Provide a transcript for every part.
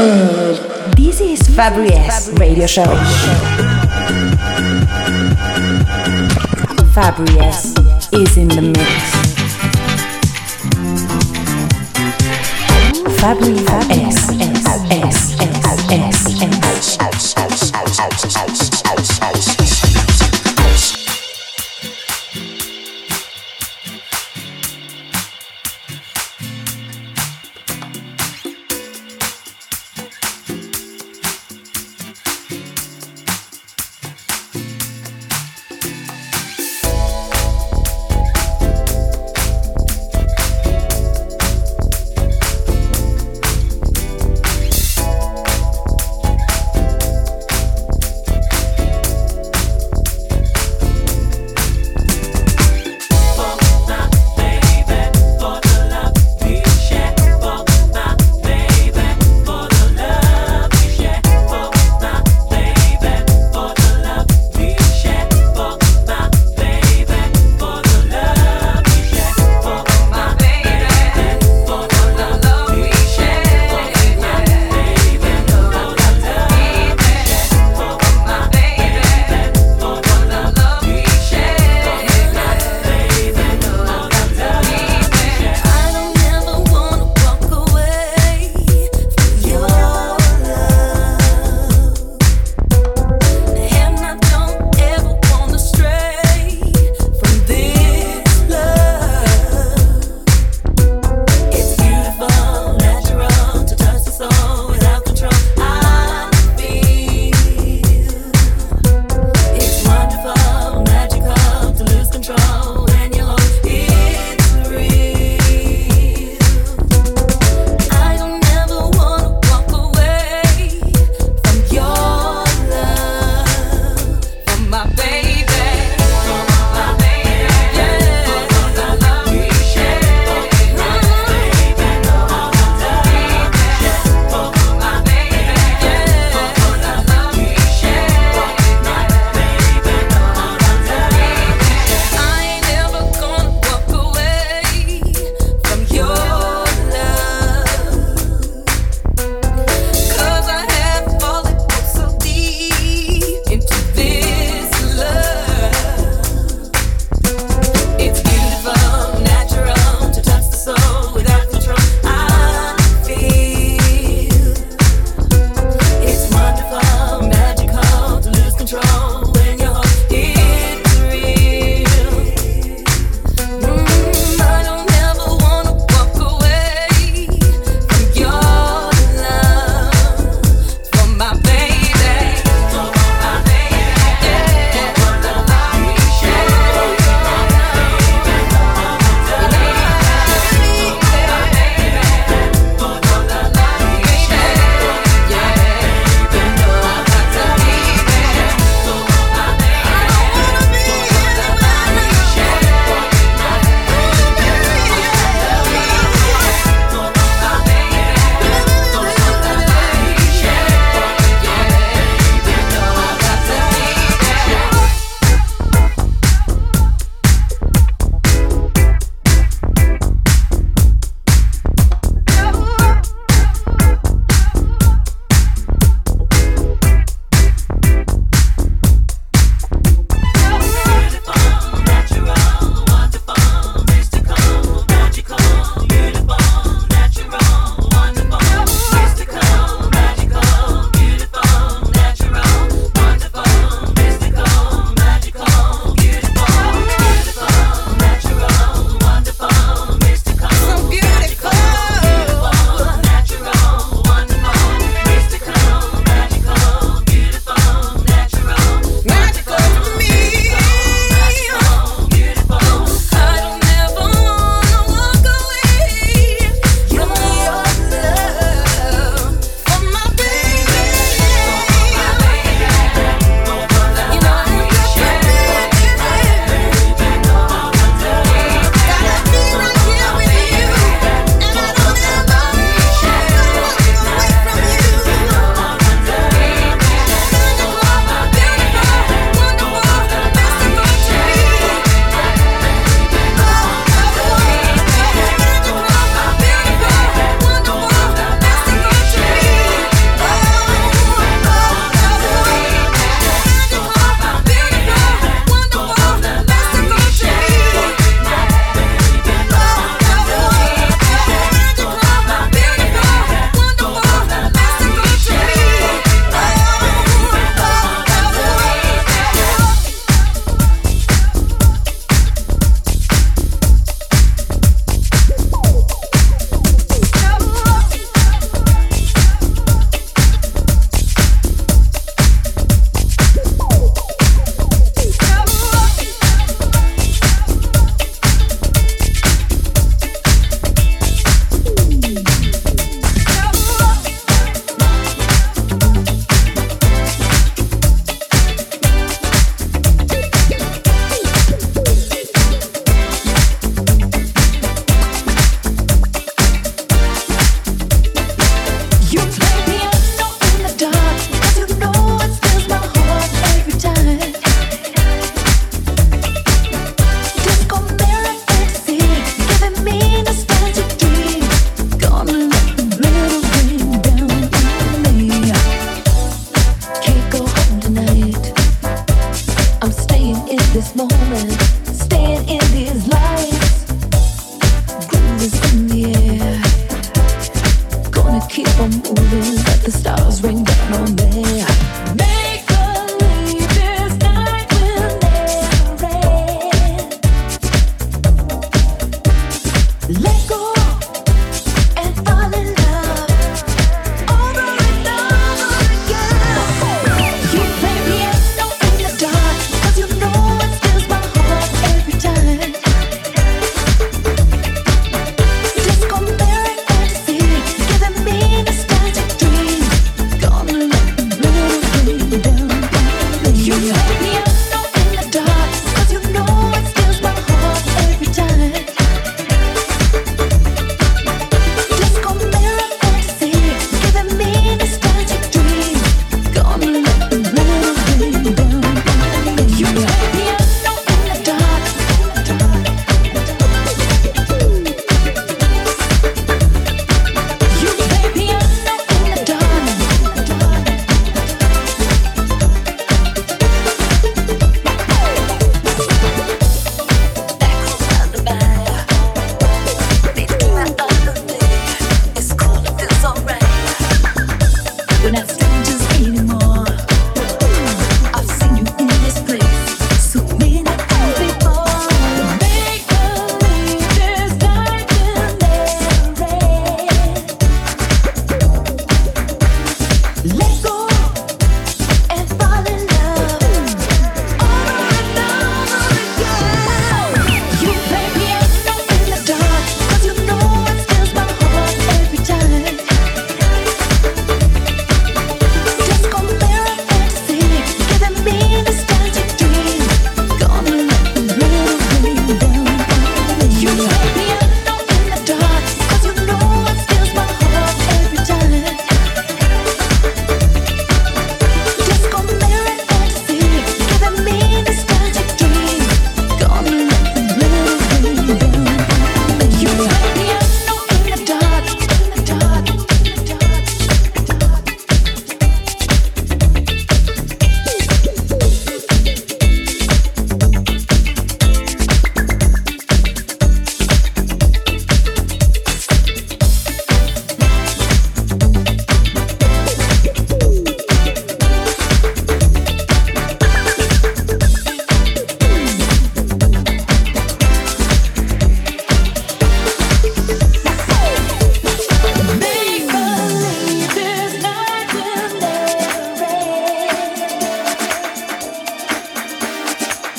This is Fabri Radio Show. Fabri is in the mix. Fabri S. S. S. S.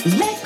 Let's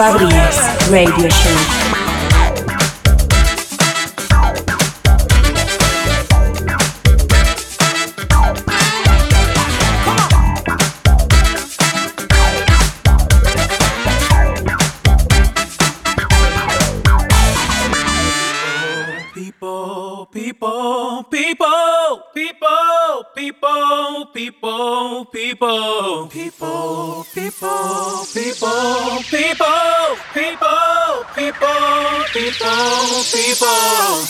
Fabriès Radio Show. people.